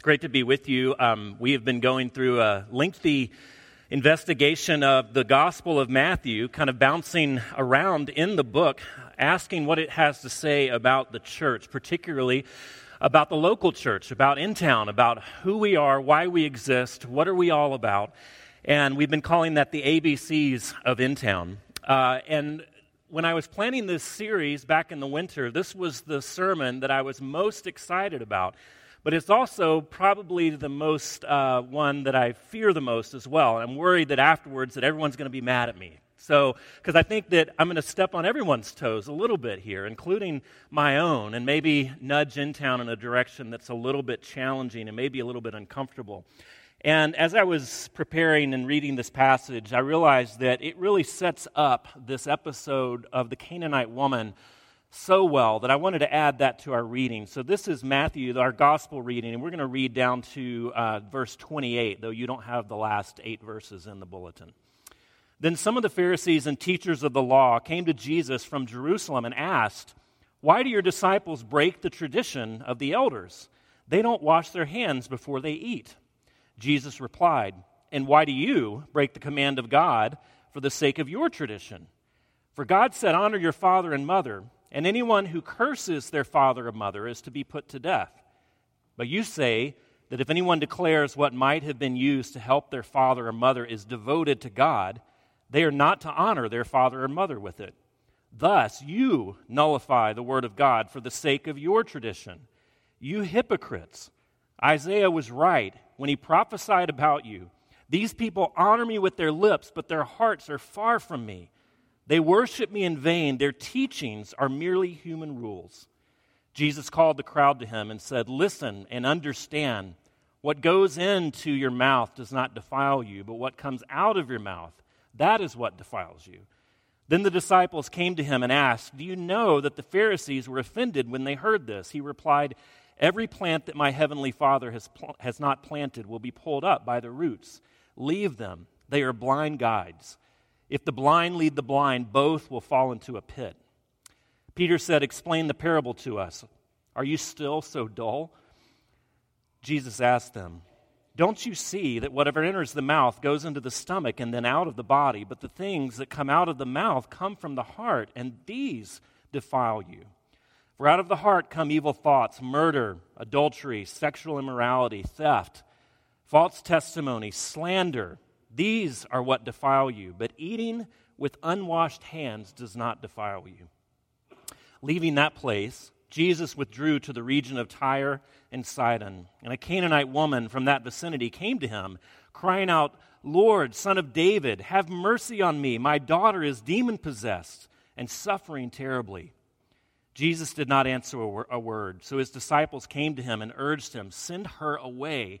It's great to be with you. Um, we have been going through a lengthy investigation of the Gospel of Matthew, kind of bouncing around in the book, asking what it has to say about the church, particularly about the local church, about in town, about who we are, why we exist, what are we all about. And we've been calling that the ABCs of in town. Uh, and when I was planning this series back in the winter, this was the sermon that I was most excited about but it's also probably the most uh, one that I fear the most as well. I'm worried that afterwards that everyone's going to be mad at me. So, because I think that I'm going to step on everyone's toes a little bit here, including my own, and maybe nudge in town in a direction that's a little bit challenging and maybe a little bit uncomfortable. And as I was preparing and reading this passage, I realized that it really sets up this episode of the Canaanite woman so well that I wanted to add that to our reading. So this is Matthew, our gospel reading, and we're going to read down to uh, verse 28, though you don't have the last eight verses in the bulletin. Then some of the Pharisees and teachers of the law came to Jesus from Jerusalem and asked, Why do your disciples break the tradition of the elders? They don't wash their hands before they eat. Jesus replied, And why do you break the command of God for the sake of your tradition? For God said, Honor your father and mother and anyone who curses their father or mother is to be put to death. But you say that if anyone declares what might have been used to help their father or mother is devoted to God, they are not to honor their father or mother with it. Thus, you nullify the word of God for the sake of your tradition. You hypocrites! Isaiah was right when he prophesied about you. These people honor me with their lips, but their hearts are far from me. They worship me in vain. Their teachings are merely human rules. Jesus called the crowd to him and said, Listen and understand. What goes into your mouth does not defile you, but what comes out of your mouth, that is what defiles you. Then the disciples came to him and asked, Do you know that the Pharisees were offended when they heard this? He replied, Every plant that my heavenly Father has, pl- has not planted will be pulled up by the roots. Leave them, they are blind guides. If the blind lead the blind, both will fall into a pit. Peter said, Explain the parable to us. Are you still so dull? Jesus asked them, Don't you see that whatever enters the mouth goes into the stomach and then out of the body? But the things that come out of the mouth come from the heart, and these defile you. For out of the heart come evil thoughts, murder, adultery, sexual immorality, theft, false testimony, slander these are what defile you, but eating with unwashed hands does not defile you. Leaving that place, Jesus withdrew to the region of Tyre and Sidon. And a Canaanite woman from that vicinity came to him, crying out, Lord, son of David, have mercy on me. My daughter is demon possessed and suffering terribly. Jesus did not answer a word, so his disciples came to him and urged him, Send her away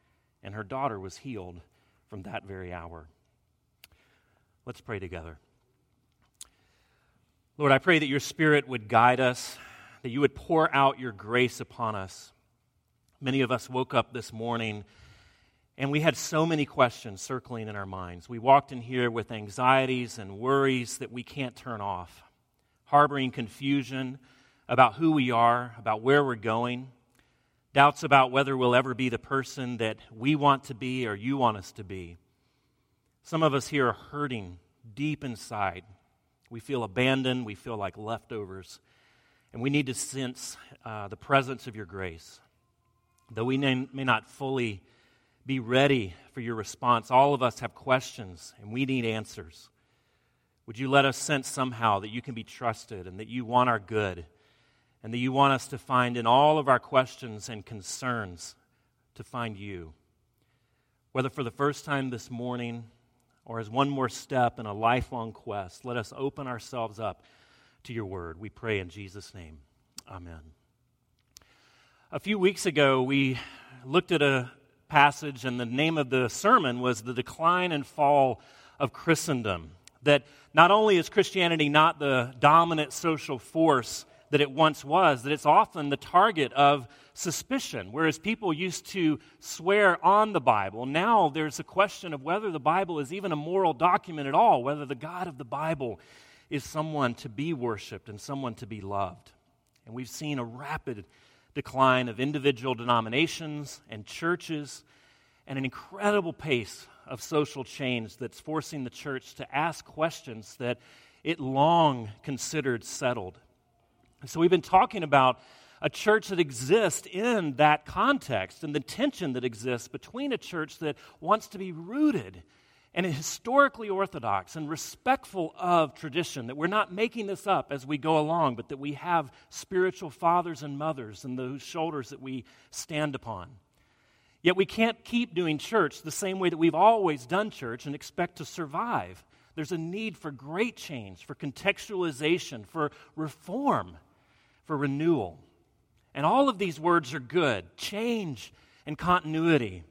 and her daughter was healed from that very hour. Let's pray together. Lord, I pray that your Spirit would guide us, that you would pour out your grace upon us. Many of us woke up this morning and we had so many questions circling in our minds. We walked in here with anxieties and worries that we can't turn off, harboring confusion about who we are, about where we're going doubts about whether we'll ever be the person that we want to be or you want us to be. Some of us here are hurting deep inside. We feel abandoned, we feel like leftovers, and we need to sense uh, the presence of your grace. Though we may, may not fully be ready for your response, all of us have questions and we need answers. Would you let us sense somehow that you can be trusted and that you want our good? And that you want us to find in all of our questions and concerns to find you. Whether for the first time this morning or as one more step in a lifelong quest, let us open ourselves up to your word. We pray in Jesus' name. Amen. A few weeks ago, we looked at a passage, and the name of the sermon was The Decline and Fall of Christendom. That not only is Christianity not the dominant social force that it once was, that it's often the target of suspicion. Whereas people used to swear on the Bible, now there's a question of whether the Bible is even a moral document at all, whether the God of the Bible is someone to be worshiped and someone to be loved. And we've seen a rapid decline of individual denominations and churches, and an incredible pace of social change that's forcing the church to ask questions that it long considered settled. So we've been talking about a church that exists in that context and the tension that exists between a church that wants to be rooted and historically orthodox and respectful of tradition, that we're not making this up as we go along, but that we have spiritual fathers and mothers and those shoulders that we stand upon. Yet we can't keep doing church the same way that we've always done church and expect to survive. There's a need for great change, for contextualization, for reform, for renewal. And all of these words are good change and continuity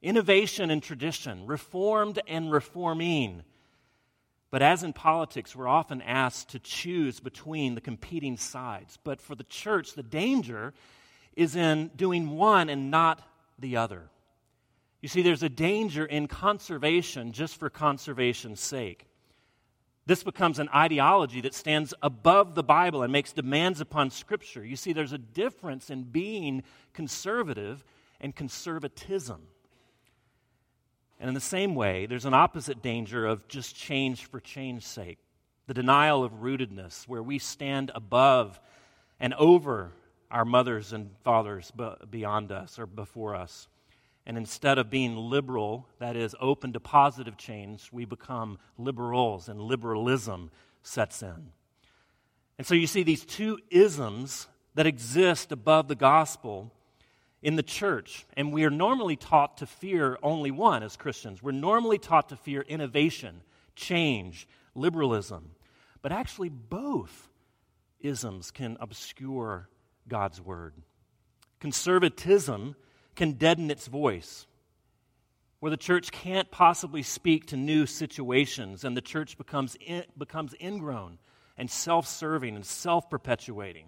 innovation and tradition, reformed and reforming. But as in politics, we're often asked to choose between the competing sides. But for the church, the danger is in doing one and not the other. You see, there's a danger in conservation just for conservation's sake. This becomes an ideology that stands above the Bible and makes demands upon Scripture. You see, there's a difference in being conservative and conservatism. And in the same way, there's an opposite danger of just change for change's sake the denial of rootedness, where we stand above and over our mothers and fathers beyond us or before us. And instead of being liberal, that is, open to positive change, we become liberals and liberalism sets in. And so you see these two isms that exist above the gospel in the church. And we are normally taught to fear only one as Christians. We're normally taught to fear innovation, change, liberalism. But actually, both isms can obscure God's word. Conservatism can deaden its voice, where the church can't possibly speak to new situations, and the church becomes, in, becomes ingrown and self serving and self perpetuating.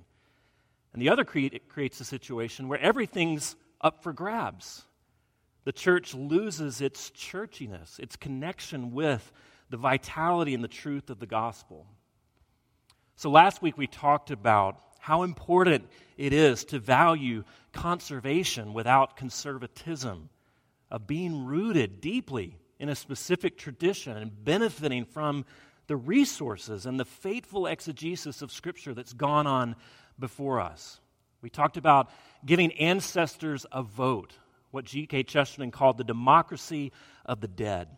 And the other creates a situation where everything's up for grabs. The church loses its churchiness, its connection with the vitality and the truth of the gospel. So last week we talked about how important it is to value conservation without conservatism, of being rooted deeply in a specific tradition and benefiting from the resources and the faithful exegesis of Scripture that's gone on before us. We talked about giving ancestors a vote, what G.K. Chesterton called the democracy of the dead.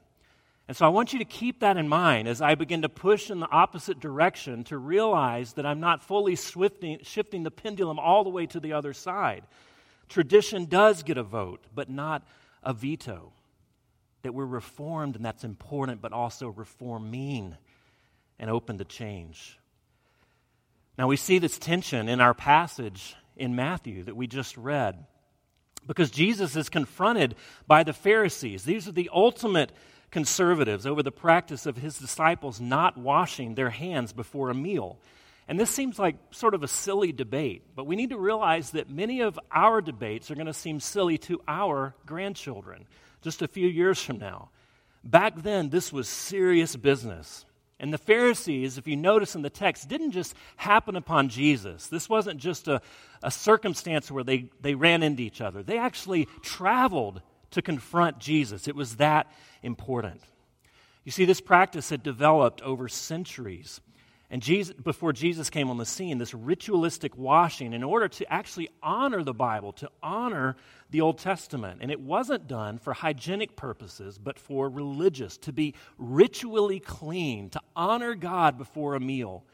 And so I want you to keep that in mind as I begin to push in the opposite direction to realize that I'm not fully swifting, shifting the pendulum all the way to the other side. Tradition does get a vote, but not a veto. That we're reformed, and that's important, but also reforming and open to change. Now, we see this tension in our passage in Matthew that we just read because Jesus is confronted by the Pharisees. These are the ultimate conservatives over the practice of his disciples not washing their hands before a meal. And this seems like sort of a silly debate, but we need to realize that many of our debates are going to seem silly to our grandchildren just a few years from now. Back then, this was serious business. And the Pharisees, if you notice in the text, didn't just happen upon Jesus. This wasn't just a, a circumstance where they, they ran into each other. They actually traveled to confront Jesus. It was that important. You see, this practice had developed over centuries. And Jesus, before Jesus came on the scene, this ritualistic washing in order to actually honor the Bible, to honor the Old Testament. And it wasn't done for hygienic purposes, but for religious, to be ritually clean, to honor God before a meal.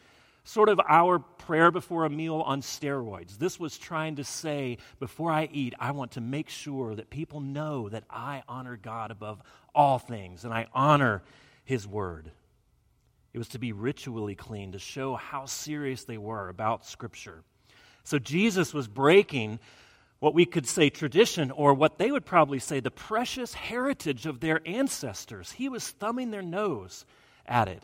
Sort of our prayer before a meal on steroids. This was trying to say, before I eat, I want to make sure that people know that I honor God above all things and I honor His Word. It was to be ritually clean, to show how serious they were about Scripture. So Jesus was breaking what we could say tradition, or what they would probably say the precious heritage of their ancestors. He was thumbing their nose at it.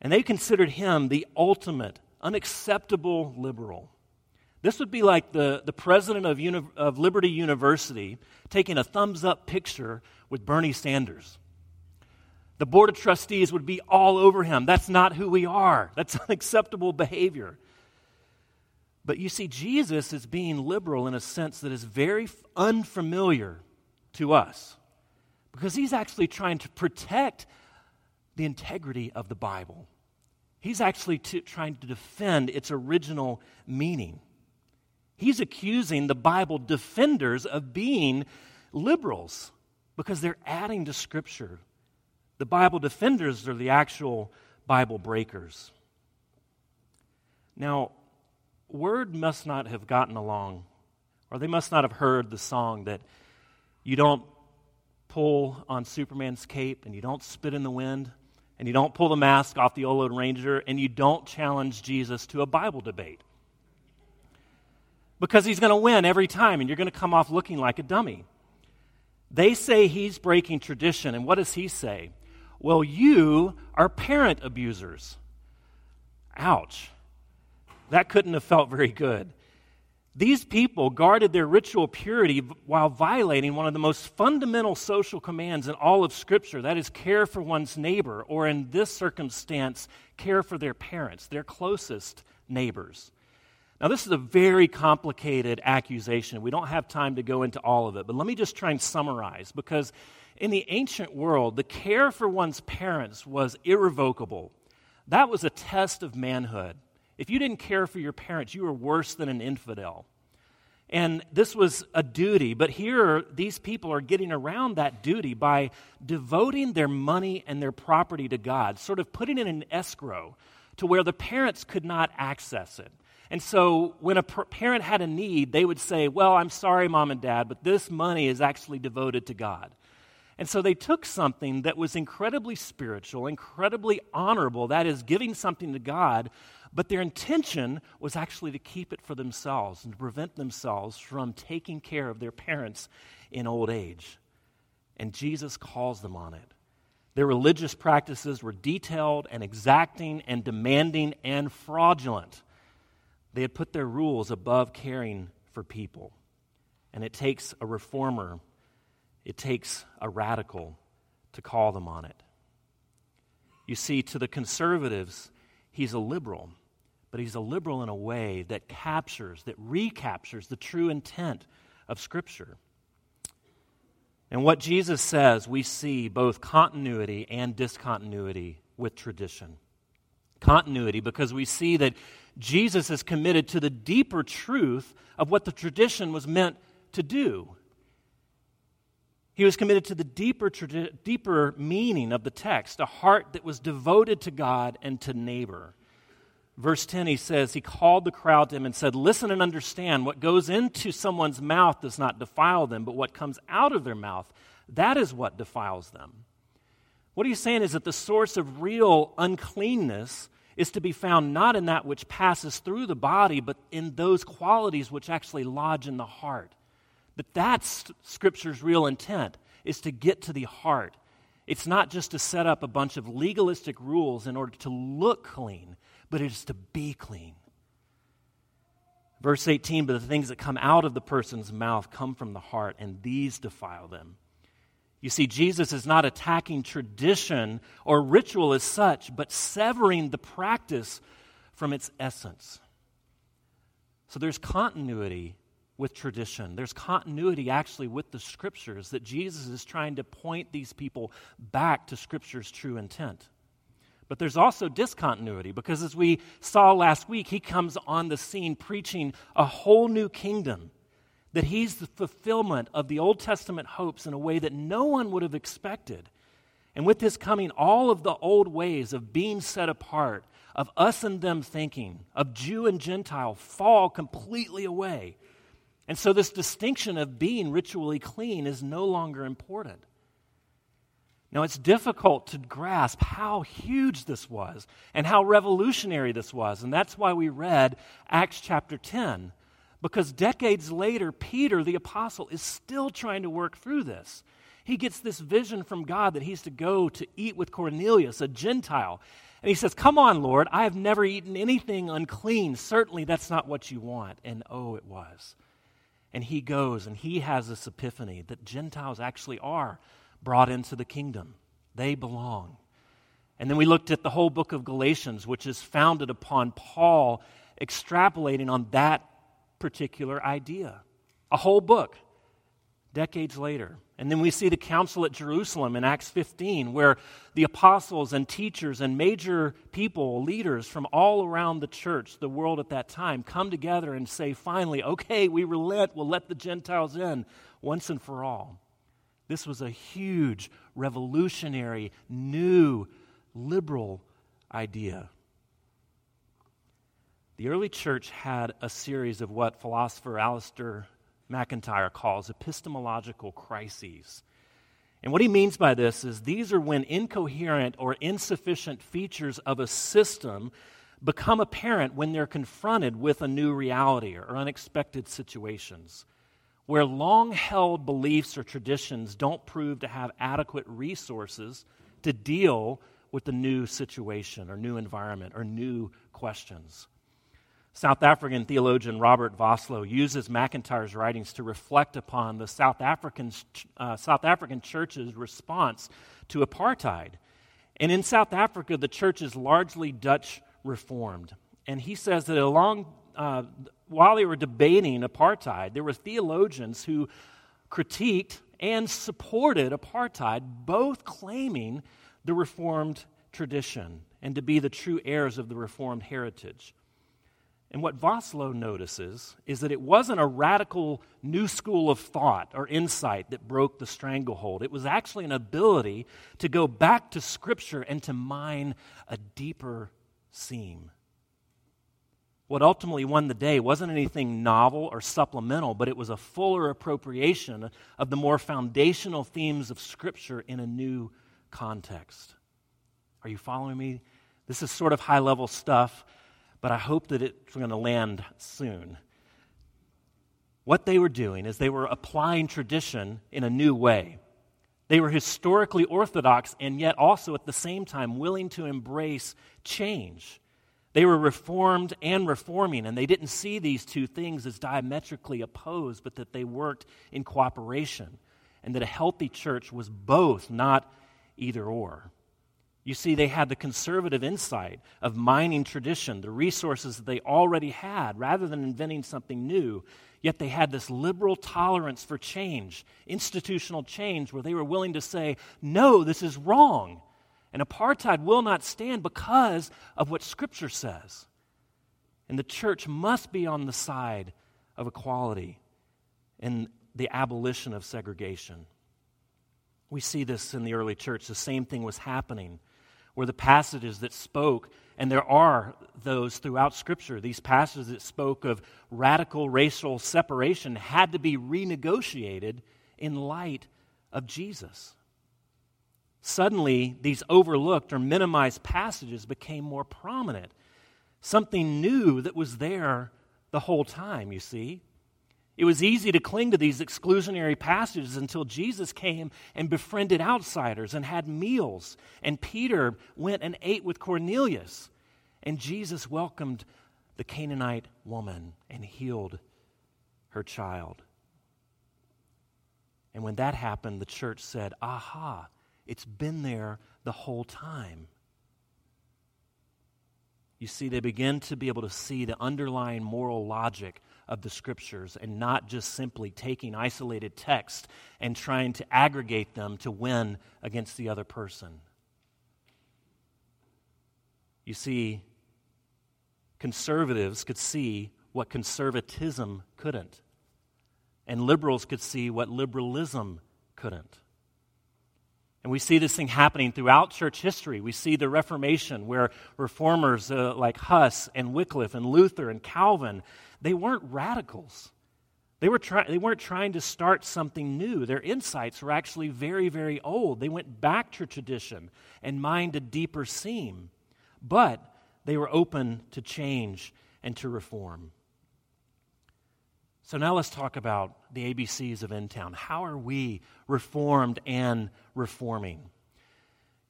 And they considered him the ultimate, unacceptable liberal. This would be like the, the president of, Uni- of Liberty University taking a thumbs up picture with Bernie Sanders. The board of trustees would be all over him. That's not who we are. That's unacceptable behavior. But you see, Jesus is being liberal in a sense that is very unfamiliar to us because he's actually trying to protect the integrity of the Bible. He's actually to, trying to defend its original meaning. He's accusing the Bible defenders of being liberals because they're adding to Scripture. The Bible defenders are the actual Bible breakers. Now, word must not have gotten along, or they must not have heard the song that you don't pull on Superman's cape and you don't spit in the wind and you don't pull the mask off the old Ranger, and you don't challenge Jesus to a Bible debate. Because he's going to win every time, and you're going to come off looking like a dummy. They say he's breaking tradition, and what does he say? Well, you are parent abusers. Ouch. That couldn't have felt very good. These people guarded their ritual purity while violating one of the most fundamental social commands in all of Scripture that is, care for one's neighbor, or in this circumstance, care for their parents, their closest neighbors. Now, this is a very complicated accusation. We don't have time to go into all of it, but let me just try and summarize because in the ancient world, the care for one's parents was irrevocable. That was a test of manhood. If you didn't care for your parents, you were worse than an infidel. And this was a duty, but here these people are getting around that duty by devoting their money and their property to God, sort of putting it in escrow to where the parents could not access it. And so when a parent had a need, they would say, Well, I'm sorry, mom and dad, but this money is actually devoted to God. And so they took something that was incredibly spiritual, incredibly honorable, that is, giving something to God, but their intention was actually to keep it for themselves and to prevent themselves from taking care of their parents in old age. And Jesus calls them on it. Their religious practices were detailed and exacting and demanding and fraudulent. They had put their rules above caring for people. And it takes a reformer, it takes a radical to call them on it. You see, to the conservatives, he's a liberal but he's a liberal in a way that captures, that recaptures the true intent of Scripture. And what Jesus says, we see both continuity and discontinuity with tradition. Continuity, because we see that Jesus is committed to the deeper truth of what the tradition was meant to do. He was committed to the deeper, deeper meaning of the text, a heart that was devoted to God and to neighbor. Verse 10, he says, He called the crowd to him and said, Listen and understand. What goes into someone's mouth does not defile them, but what comes out of their mouth, that is what defiles them. What he's saying is that the source of real uncleanness is to be found not in that which passes through the body, but in those qualities which actually lodge in the heart. That that's Scripture's real intent, is to get to the heart. It's not just to set up a bunch of legalistic rules in order to look clean but it is to be clean. Verse 18, but the things that come out of the person's mouth come from the heart, and these defile them. You see, Jesus is not attacking tradition or ritual as such, but severing the practice from its essence. So there's continuity with tradition. There's continuity actually with the scriptures that Jesus is trying to point these people back to scripture's true intent. But there's also discontinuity because, as we saw last week, he comes on the scene preaching a whole new kingdom. That he's the fulfillment of the Old Testament hopes in a way that no one would have expected. And with his coming, all of the old ways of being set apart, of us and them thinking, of Jew and Gentile, fall completely away. And so, this distinction of being ritually clean is no longer important. Now, it's difficult to grasp how huge this was and how revolutionary this was. And that's why we read Acts chapter 10, Because decades later, Peter, the apostle, is still trying to work through this. He gets this vision from God that he's to go to eat with Cornelius, a Gentile. And he says, Come on, Lord, I have never eaten anything unclean. Certainly that's not what you want. And oh, it was. And he goes and he has this epiphany that Gentiles actually are brought into the kingdom, they belong. And then we looked at the whole book of Galatians, which is founded upon Paul extrapolating on that particular idea. A whole book, decades later. And then we see the council at Jerusalem in Acts 15, where the apostles and teachers and major people, leaders from all around the church, the world at that time, come together and say, finally, okay, we relent, we'll let the Gentiles in once and for all. This was a huge, revolutionary, new, liberal idea. The early church had a series of what philosopher Alasdair MacIntyre calls epistemological crises. And what he means by this is these are when incoherent or insufficient features of a system become apparent when they're confronted with a new reality or unexpected situations, where long held beliefs or traditions don't prove to have adequate resources to deal with the new situation or new environment or new questions. South African theologian Robert Vosloo uses MacIntyre's writings to reflect upon the South African, uh, South African church's response to apartheid. And in South Africa, the church is largely Dutch reformed. And he says that along, uh, while they were debating apartheid, there were theologians who critiqued and supported apartheid, both claiming the reformed tradition and to be the true heirs of the reformed heritage. And what Vosloo notices is that it wasn't a radical new school of thought or insight that broke the stranglehold. It was actually an ability to go back to Scripture and to mine a deeper seam. What ultimately won the day wasn't anything novel or supplemental, but it was a fuller appropriation of the more foundational themes of Scripture in a new context. Are you following me? This is sort of high level stuff but I hope that it's going to land soon. What they were doing is they were applying tradition in a new way. They were historically orthodox and yet also at the same time willing to embrace change. They were reformed and reforming, and they didn't see these two things as diametrically opposed, but that they worked in cooperation, and that a healthy church was both, not either or. You see, they had the conservative insight of mining tradition, the resources that they already had, rather than inventing something new. Yet they had this liberal tolerance for change, institutional change, where they were willing to say, no, this is wrong. And apartheid will not stand because of what Scripture says. And the church must be on the side of equality and the abolition of segregation. We see this in the early church. The same thing was happening where the passages that spoke, and there are those throughout Scripture, these passages that spoke of radical racial separation had to be renegotiated in light of Jesus. Suddenly, these overlooked or minimized passages became more prominent. Something new that was there the whole time, you see. It was easy to cling to these exclusionary passages until Jesus came and befriended outsiders and had meals. And Peter went and ate with Cornelius. And Jesus welcomed the Canaanite woman and healed her child. And when that happened, the church said, Aha, it's been there the whole time. You see, they begin to be able to see the underlying moral logic of the scriptures and not just simply taking isolated texts and trying to aggregate them to win against the other person. You see, conservatives could see what conservatism couldn't, and liberals could see what liberalism couldn't. And we see this thing happening throughout church history. We see the Reformation, where reformers uh, like Huss and Wycliffe and Luther and Calvin they weren't radicals. They, were try- they weren't trying to start something new. Their insights were actually very, very old. They went back to tradition and mined a deeper seam. But they were open to change and to reform. So now let's talk about the ABCs of In Town. How are we reformed and reforming?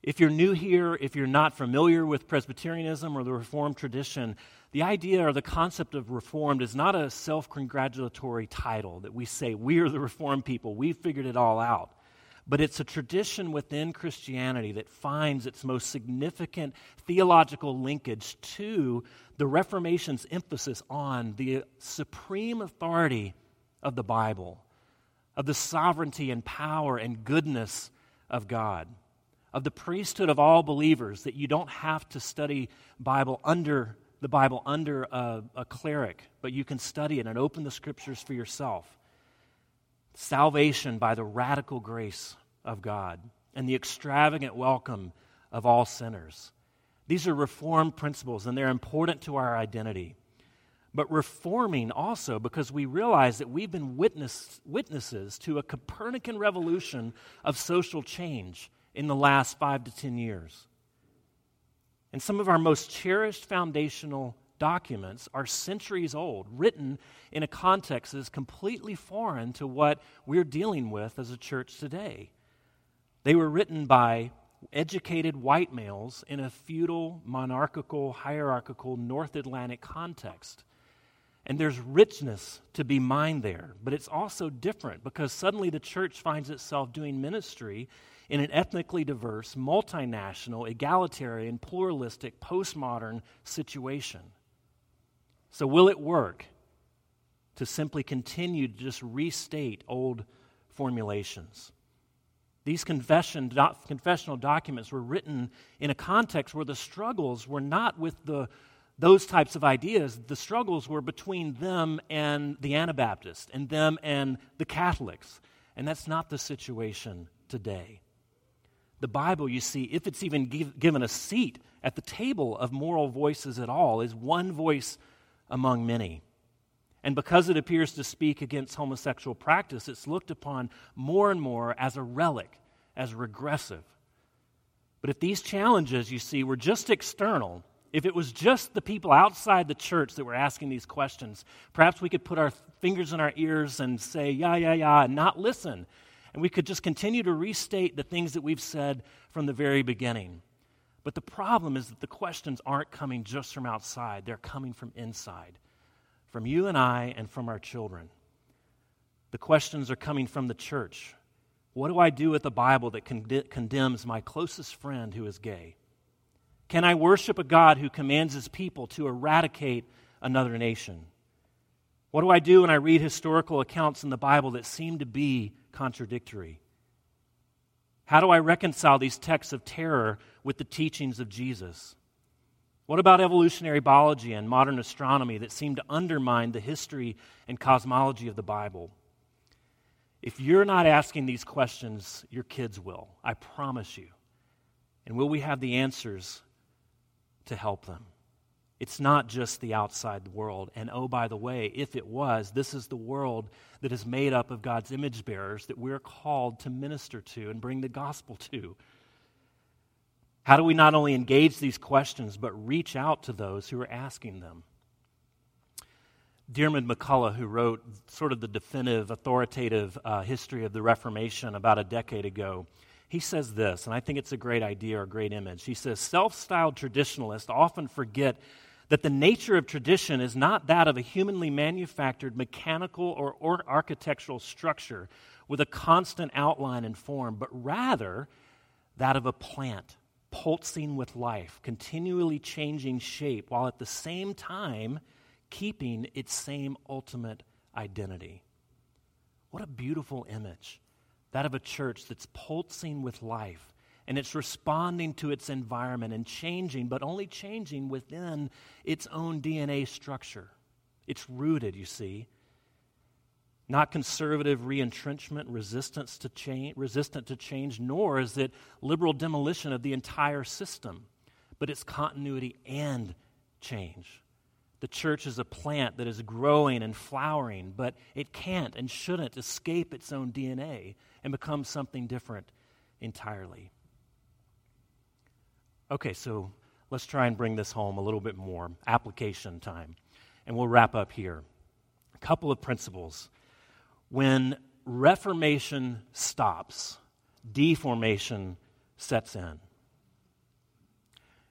If you're new here, if you're not familiar with Presbyterianism or the Reformed tradition, the idea or the concept of Reformed is not a self congratulatory title that we say, we are the Reformed people, we've figured it all out. But it's a tradition within Christianity that finds its most significant theological linkage to the Reformation's emphasis on the supreme authority of the Bible, of the sovereignty and power and goodness of God, of the priesthood of all believers, that you don't have to study Bible under the Bible under a, a cleric, but you can study it and open the scriptures for yourself. Salvation by the radical grace of God and the extravagant welcome of all sinners. These are reformed principles, and they're important to our identity. But reforming also because we realize that we've been witness, witnesses to a Copernican revolution of social change in the last five to ten years. And some of our most cherished foundational documents are centuries old, written in a context that is completely foreign to what we're dealing with as a church today. They were written by educated white males in a feudal, monarchical, hierarchical North Atlantic context. And there's richness to be mined there, but it's also different because suddenly the church finds itself doing ministry in an ethnically diverse, multinational, egalitarian, pluralistic, postmodern situation. So, will it work to simply continue to just restate old formulations? These confession, do, confessional documents were written in a context where the struggles were not with the, those types of ideas. The struggles were between them and the Anabaptists, and them and the Catholics. And that's not the situation today. The Bible, you see, if it's even give, given a seat at the table of moral voices at all, is one voice among many. And because it appears to speak against homosexual practice, it's looked upon more and more as a relic, as regressive. But if these challenges, you see, were just external, if it was just the people outside the church that were asking these questions, perhaps we could put our fingers in our ears and say, yeah, yeah, yeah, and not listen and we could just continue to restate the things that we've said from the very beginning. But the problem is that the questions aren't coming just from outside, they're coming from inside, from you and I, and from our children. The questions are coming from the church. What do I do with a Bible that con- condemns my closest friend who is gay? Can I worship a God who commands his people to eradicate another nation? What do I do when I read historical accounts in the Bible that seem to be contradictory? How do I reconcile these texts of terror with the teachings of Jesus? What about evolutionary biology and modern astronomy that seem to undermine the history and cosmology of the Bible? If you're not asking these questions, your kids will. I promise you. And will we have the answers to help them? It's not just the outside world. And oh, by the way, if it was, this is the world that is made up of God's image bearers that we're called to minister to and bring the gospel to. How do we not only engage these questions, but reach out to those who are asking them? Diarmaid MacCulloch, who wrote sort of the definitive, authoritative uh, history of the Reformation about a decade ago, he says this, and I think it's a great idea or a great image. He says, Self styled traditionalists often forget that the nature of tradition is not that of a humanly manufactured mechanical or, or architectural structure with a constant outline and form, but rather that of a plant pulsing with life, continually changing shape, while at the same time keeping its same ultimate identity. What a beautiful image! That of a church that's pulsing with life, and it's responding to its environment and changing, but only changing within its own DNA structure. It's rooted, you see. Not conservative reentrenchment, resistance to change, resistant to change, nor is it liberal demolition of the entire system, but it's continuity and change. The church is a plant that is growing and flowering, but it can't and shouldn't escape its own DNA and become something different entirely. Okay, so let's try and bring this home a little bit more. Application time. And we'll wrap up here. a couple of principles. When reformation stops, deformation sets in.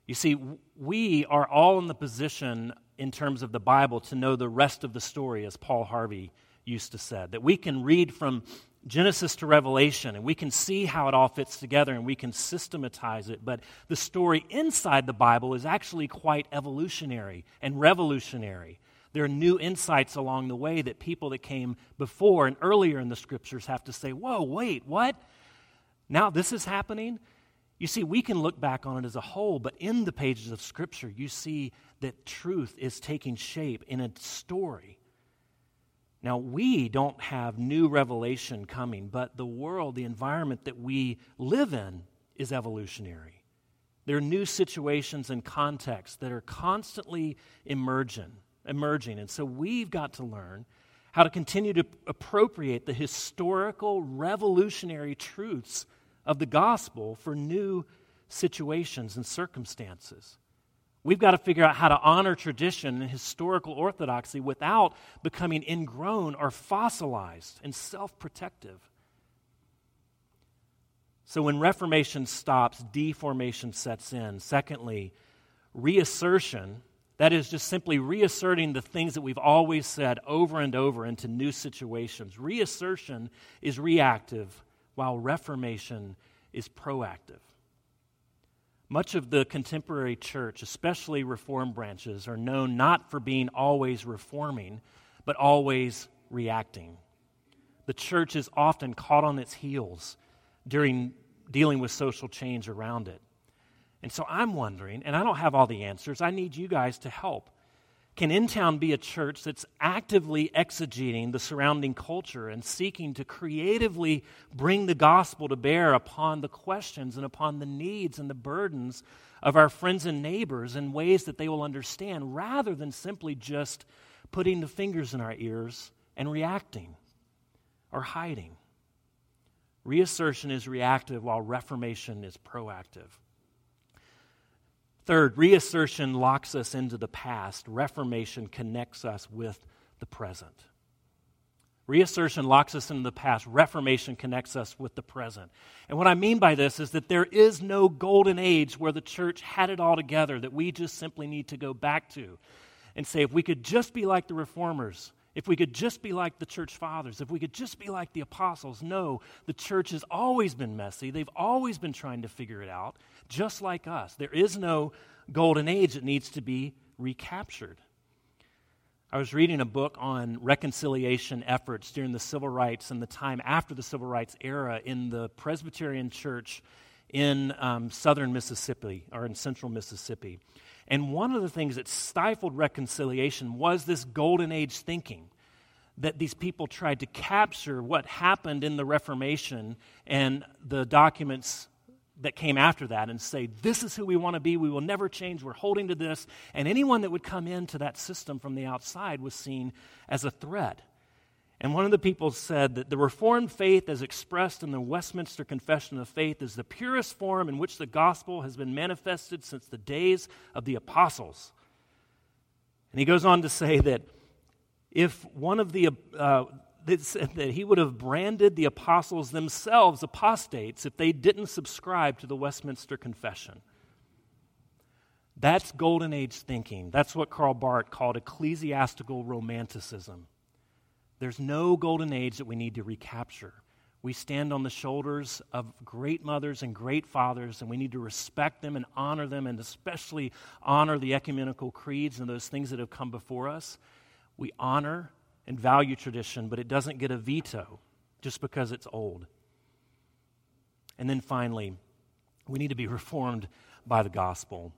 You see, we are all in the position in terms of the Bible to know the rest of the story, as Paul Harvey used to say. That we can read from Genesis to Revelation and we can see how it all fits together and we can systematize it. But the story inside the Bible is actually quite evolutionary and revolutionary. There are new insights along the way that people that came before and earlier in the scriptures have to say, Whoa, wait, what? Now this is happening? You see, we can look back on it as a whole, but in the pages of Scripture, you see that truth is taking shape in a story. Now, we don't have new revelation coming, but the world, the environment that we live in, is evolutionary. There are new situations and contexts that are constantly emerging, emerging. And so we've got to learn how to continue to appropriate the historical, revolutionary truths of the gospel for new situations and circumstances. We've got to figure out how to honor tradition and historical orthodoxy without becoming ingrown or fossilized and self protective. So, when Reformation stops, deformation sets in. Secondly, reassertion, that is just simply reasserting the things that we've always said over and over into new situations. Reassertion is reactive, while reformation is proactive. Much of the contemporary church, especially reform branches, are known not for being always reforming, but always reacting. The church is often caught on its heels during dealing with social change around it. And so I'm wondering, and I don't have all the answers, I need you guys to help. Can In Town be a church that's actively exegeting the surrounding culture and seeking to creatively bring the gospel to bear upon the questions and upon the needs and the burdens of our friends and neighbors in ways that they will understand rather than simply just putting the fingers in our ears and reacting or hiding? Reassertion is reactive while reformation is proactive. Third, reassertion locks us into the past, reformation connects us with the present. Reassertion locks us into the past. Reformation connects us with the present. And what I mean by this is that there is no golden age where the church had it all together that we just simply need to go back to and say, if we could just be like the reformers, if we could just be like the church fathers, if we could just be like the apostles. No, the church has always been messy. They've always been trying to figure it out, just like us. There is no golden age that needs to be recaptured. I was reading a book on reconciliation efforts during the civil rights and the time after the civil rights era in the Presbyterian church in um, southern Mississippi or in central Mississippi. And one of the things that stifled reconciliation was this golden age thinking that these people tried to capture what happened in the Reformation and the documents that came after that and say, This is who we want to be. We will never change. We're holding to this. And anyone that would come into that system from the outside was seen as a threat. And one of the people said that the Reformed faith, as expressed in the Westminster Confession of Faith, is the purest form in which the gospel has been manifested since the days of the apostles. And he goes on to say that if one of the, uh, that he would have branded the apostles themselves apostates if they didn't subscribe to the Westminster Confession. That's Golden Age thinking. That's what Karl Barth called ecclesiastical romanticism. There's no golden age that we need to recapture. We stand on the shoulders of great mothers and great fathers, and we need to respect them and honor them, and especially honor the ecumenical creeds and those things that have come before us. We honor and value tradition, but it doesn't get a veto just because it's old. And then finally, we need to be reformed by the gospel.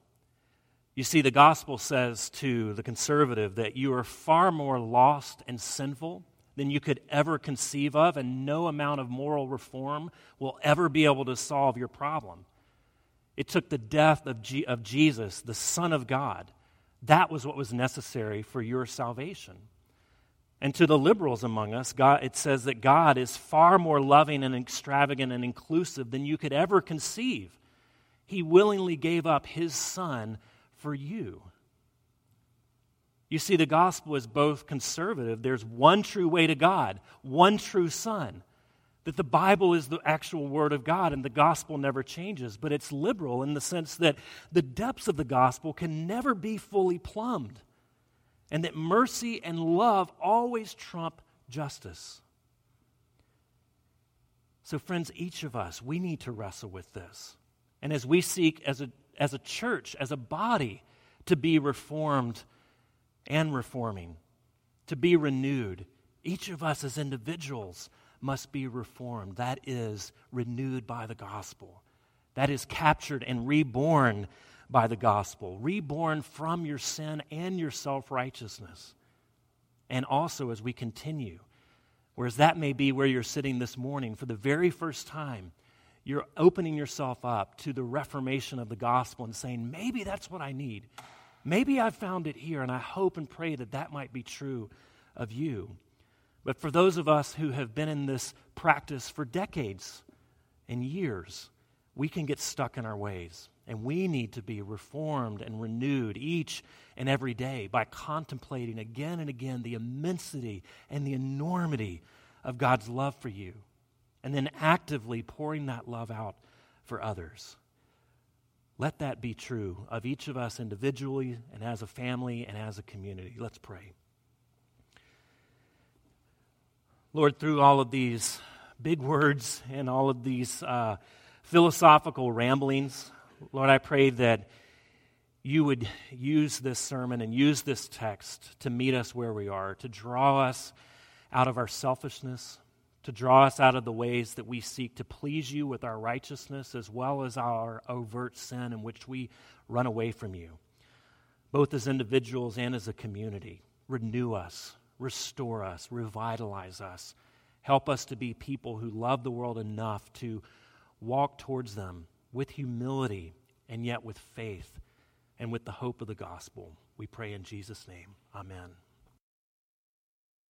You see, the gospel says to the conservative that you are far more lost and sinful than you could ever conceive of, and no amount of moral reform will ever be able to solve your problem. It took the death of, G- of Jesus, the Son of God. That was what was necessary for your salvation. And to the liberals among us, God, it says that God is far more loving and extravagant and inclusive than you could ever conceive. He willingly gave up his Son for you. You see, the gospel is both conservative. There's one true way to God, one true Son. That the Bible is the actual Word of God and the gospel never changes. But it's liberal in the sense that the depths of the gospel can never be fully plumbed. And that mercy and love always trump justice. So, friends, each of us, we need to wrestle with this. And as we seek as a, as a church, as a body, to be reformed and reforming, to be renewed, each of us as individuals must be reformed. That is renewed by the gospel. That is captured and reborn by the gospel, reborn from your sin and your self righteousness. And also as we continue Whereas that may be where you're sitting this morning for the very first time. You're opening yourself up to the reformation of the gospel and saying, maybe that's what I need. Maybe I've found it here, and I hope and pray that that might be true of you. But for those of us who have been in this practice for decades and years, we can get stuck in our ways. And we need to be reformed and renewed each and every day by contemplating again and again the immensity and the enormity of God's love for you, and then actively pouring that love out for others. Let that be true of each of us individually and as a family and as a community. Let's pray. Lord, through all of these big words and all of these uh, philosophical ramblings, Lord, I pray that you would use this sermon and use this text to meet us where we are, to draw us out of our selfishness, to draw us out of the ways that we seek to please you with our righteousness as well as our overt sin in which we run away from you, both as individuals and as a community. Renew us, restore us, revitalize us. Help us to be people who love the world enough to walk towards them with humility and yet with faith and with the hope of the gospel. We pray in Jesus' name. Amen.